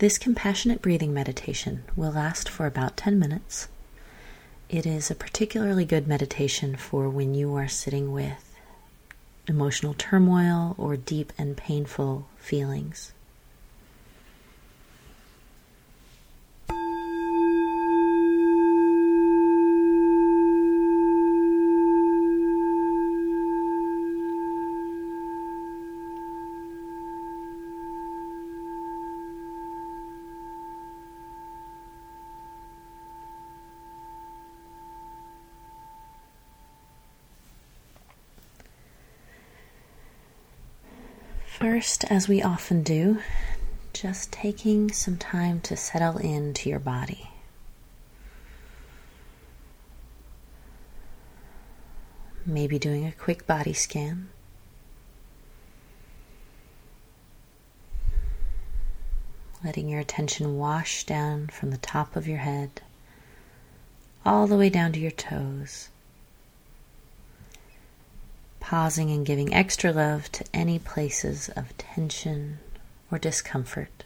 This compassionate breathing meditation will last for about 10 minutes. It is a particularly good meditation for when you are sitting with emotional turmoil or deep and painful feelings. First, as we often do, just taking some time to settle into your body. Maybe doing a quick body scan. Letting your attention wash down from the top of your head all the way down to your toes pausing and giving extra love to any places of tension or discomfort.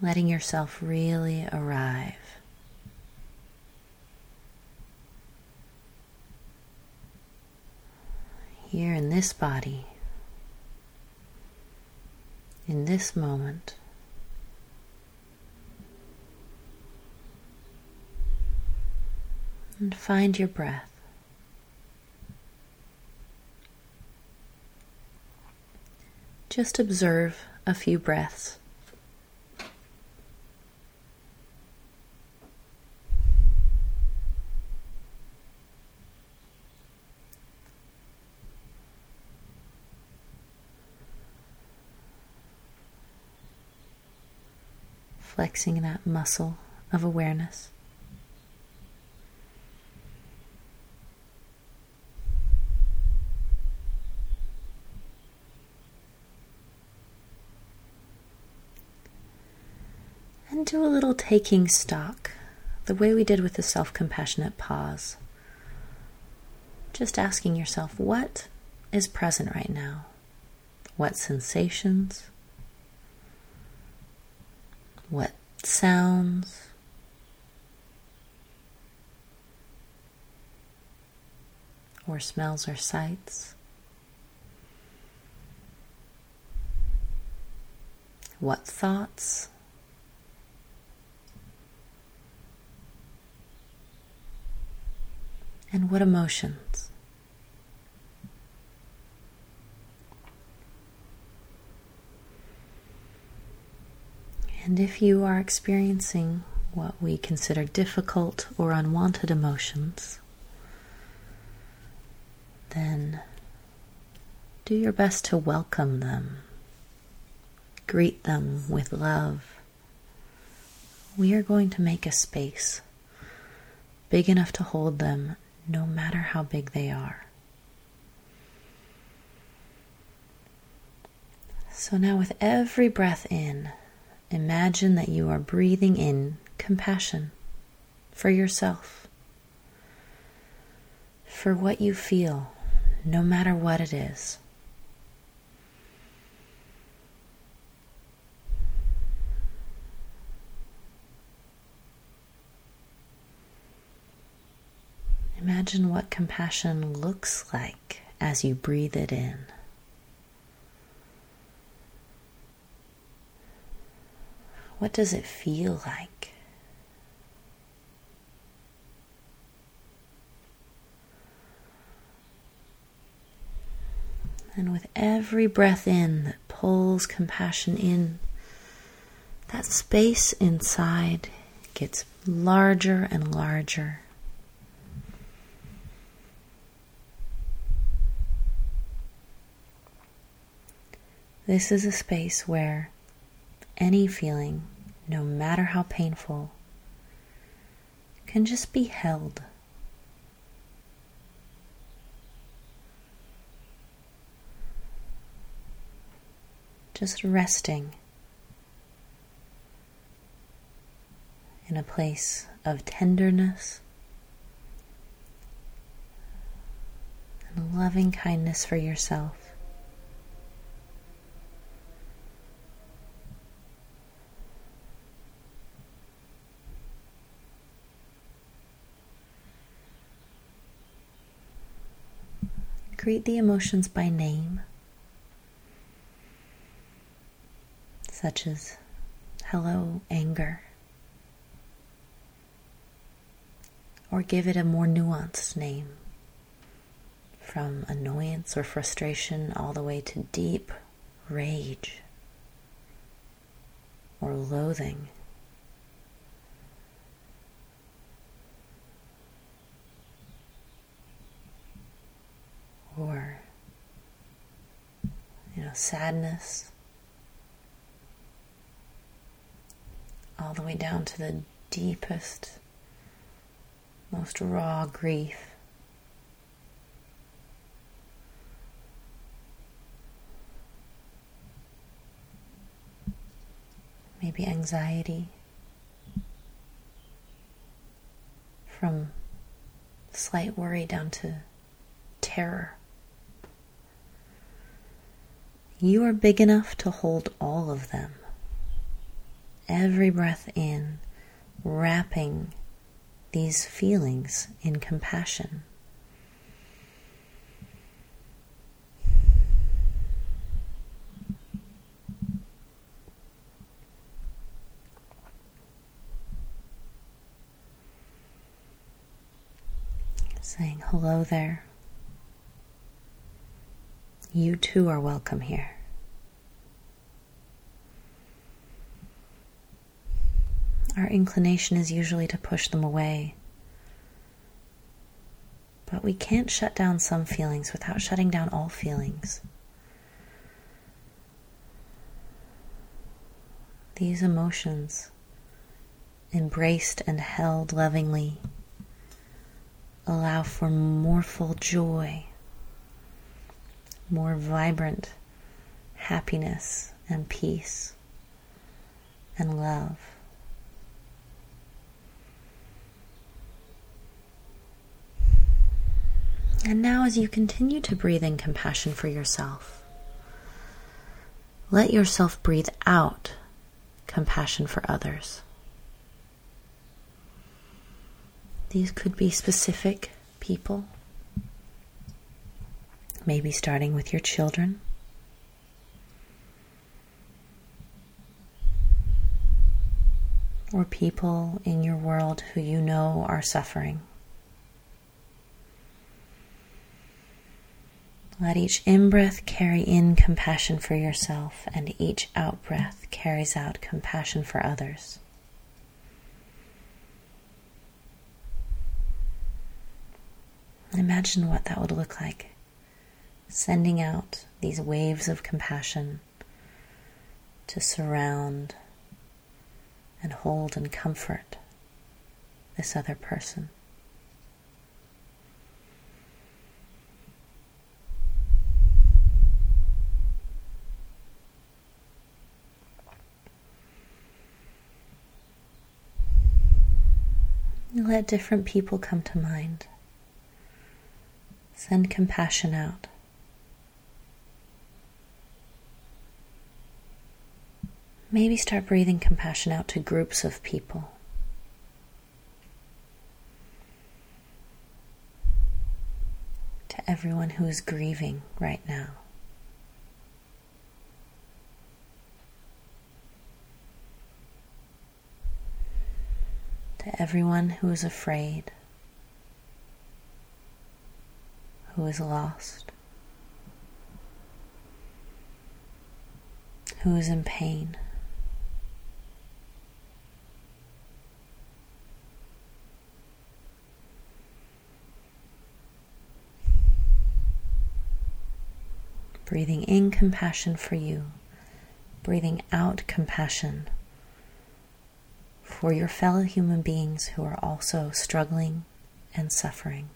Letting yourself really arrive. Here in this body, in this moment. And find your breath. Just observe a few breaths. Flexing that muscle of awareness. and do a little taking stock, the way we did with the self compassionate pause. Just asking yourself, what is present right now? What sensations? What sounds? Or smells or sights? What thoughts? And what emotions. And if you are experiencing what we consider difficult or unwanted emotions, then do your best to welcome them. Greet them with love. We are going to make a space big enough to hold them no matter how big they are. So now, with every breath in, imagine that you are breathing in compassion for yourself, for what you feel, no matter what it is. Imagine what compassion looks like as you breathe it in. What does it feel like? And with every breath in that pulls compassion in, that space inside gets larger and larger. This is a space where any feeling, no matter how painful, can just be held. Just resting in a place of tenderness and loving kindness for yourself. Greet the emotions by name, such as hello, anger, or give it a more nuanced name, from annoyance or frustration all the way to deep rage or loathing. Or you know sadness. All the way down to the deepest most raw grief. Maybe anxiety from slight worry down to terror You are big enough to hold all of them. Every breath in, wrapping these feelings in compassion. Saying hello there. You too are welcome here. Our inclination is usually to push them away. But we can't shut down some feelings without shutting down all feelings. These emotions, embraced and held lovingly, allow for more full joy more vibrant happiness and peace and love. And now, as you continue to breathe in compassion for yourself, let yourself breathe out compassion for others. These could be specific people maybe starting with your children. Or people in your world who you know are suffering. Let each in breath carry in compassion for yourself, and each out breath carries out compassion for others. Imagine what that would look like sending out these waves of compassion to surround and hold and comfort this other person. Let different people come to mind. Send compassion out. Maybe start breathing compassion out to groups of people. To everyone who is grieving right now. To everyone who is afraid, who is lost, who is in pain. Breathing in compassion for you, breathing out compassion for your fellow human beings who are also struggling and suffering.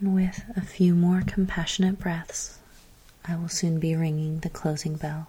And with a few more compassionate breaths, I will soon be ringing the closing bell.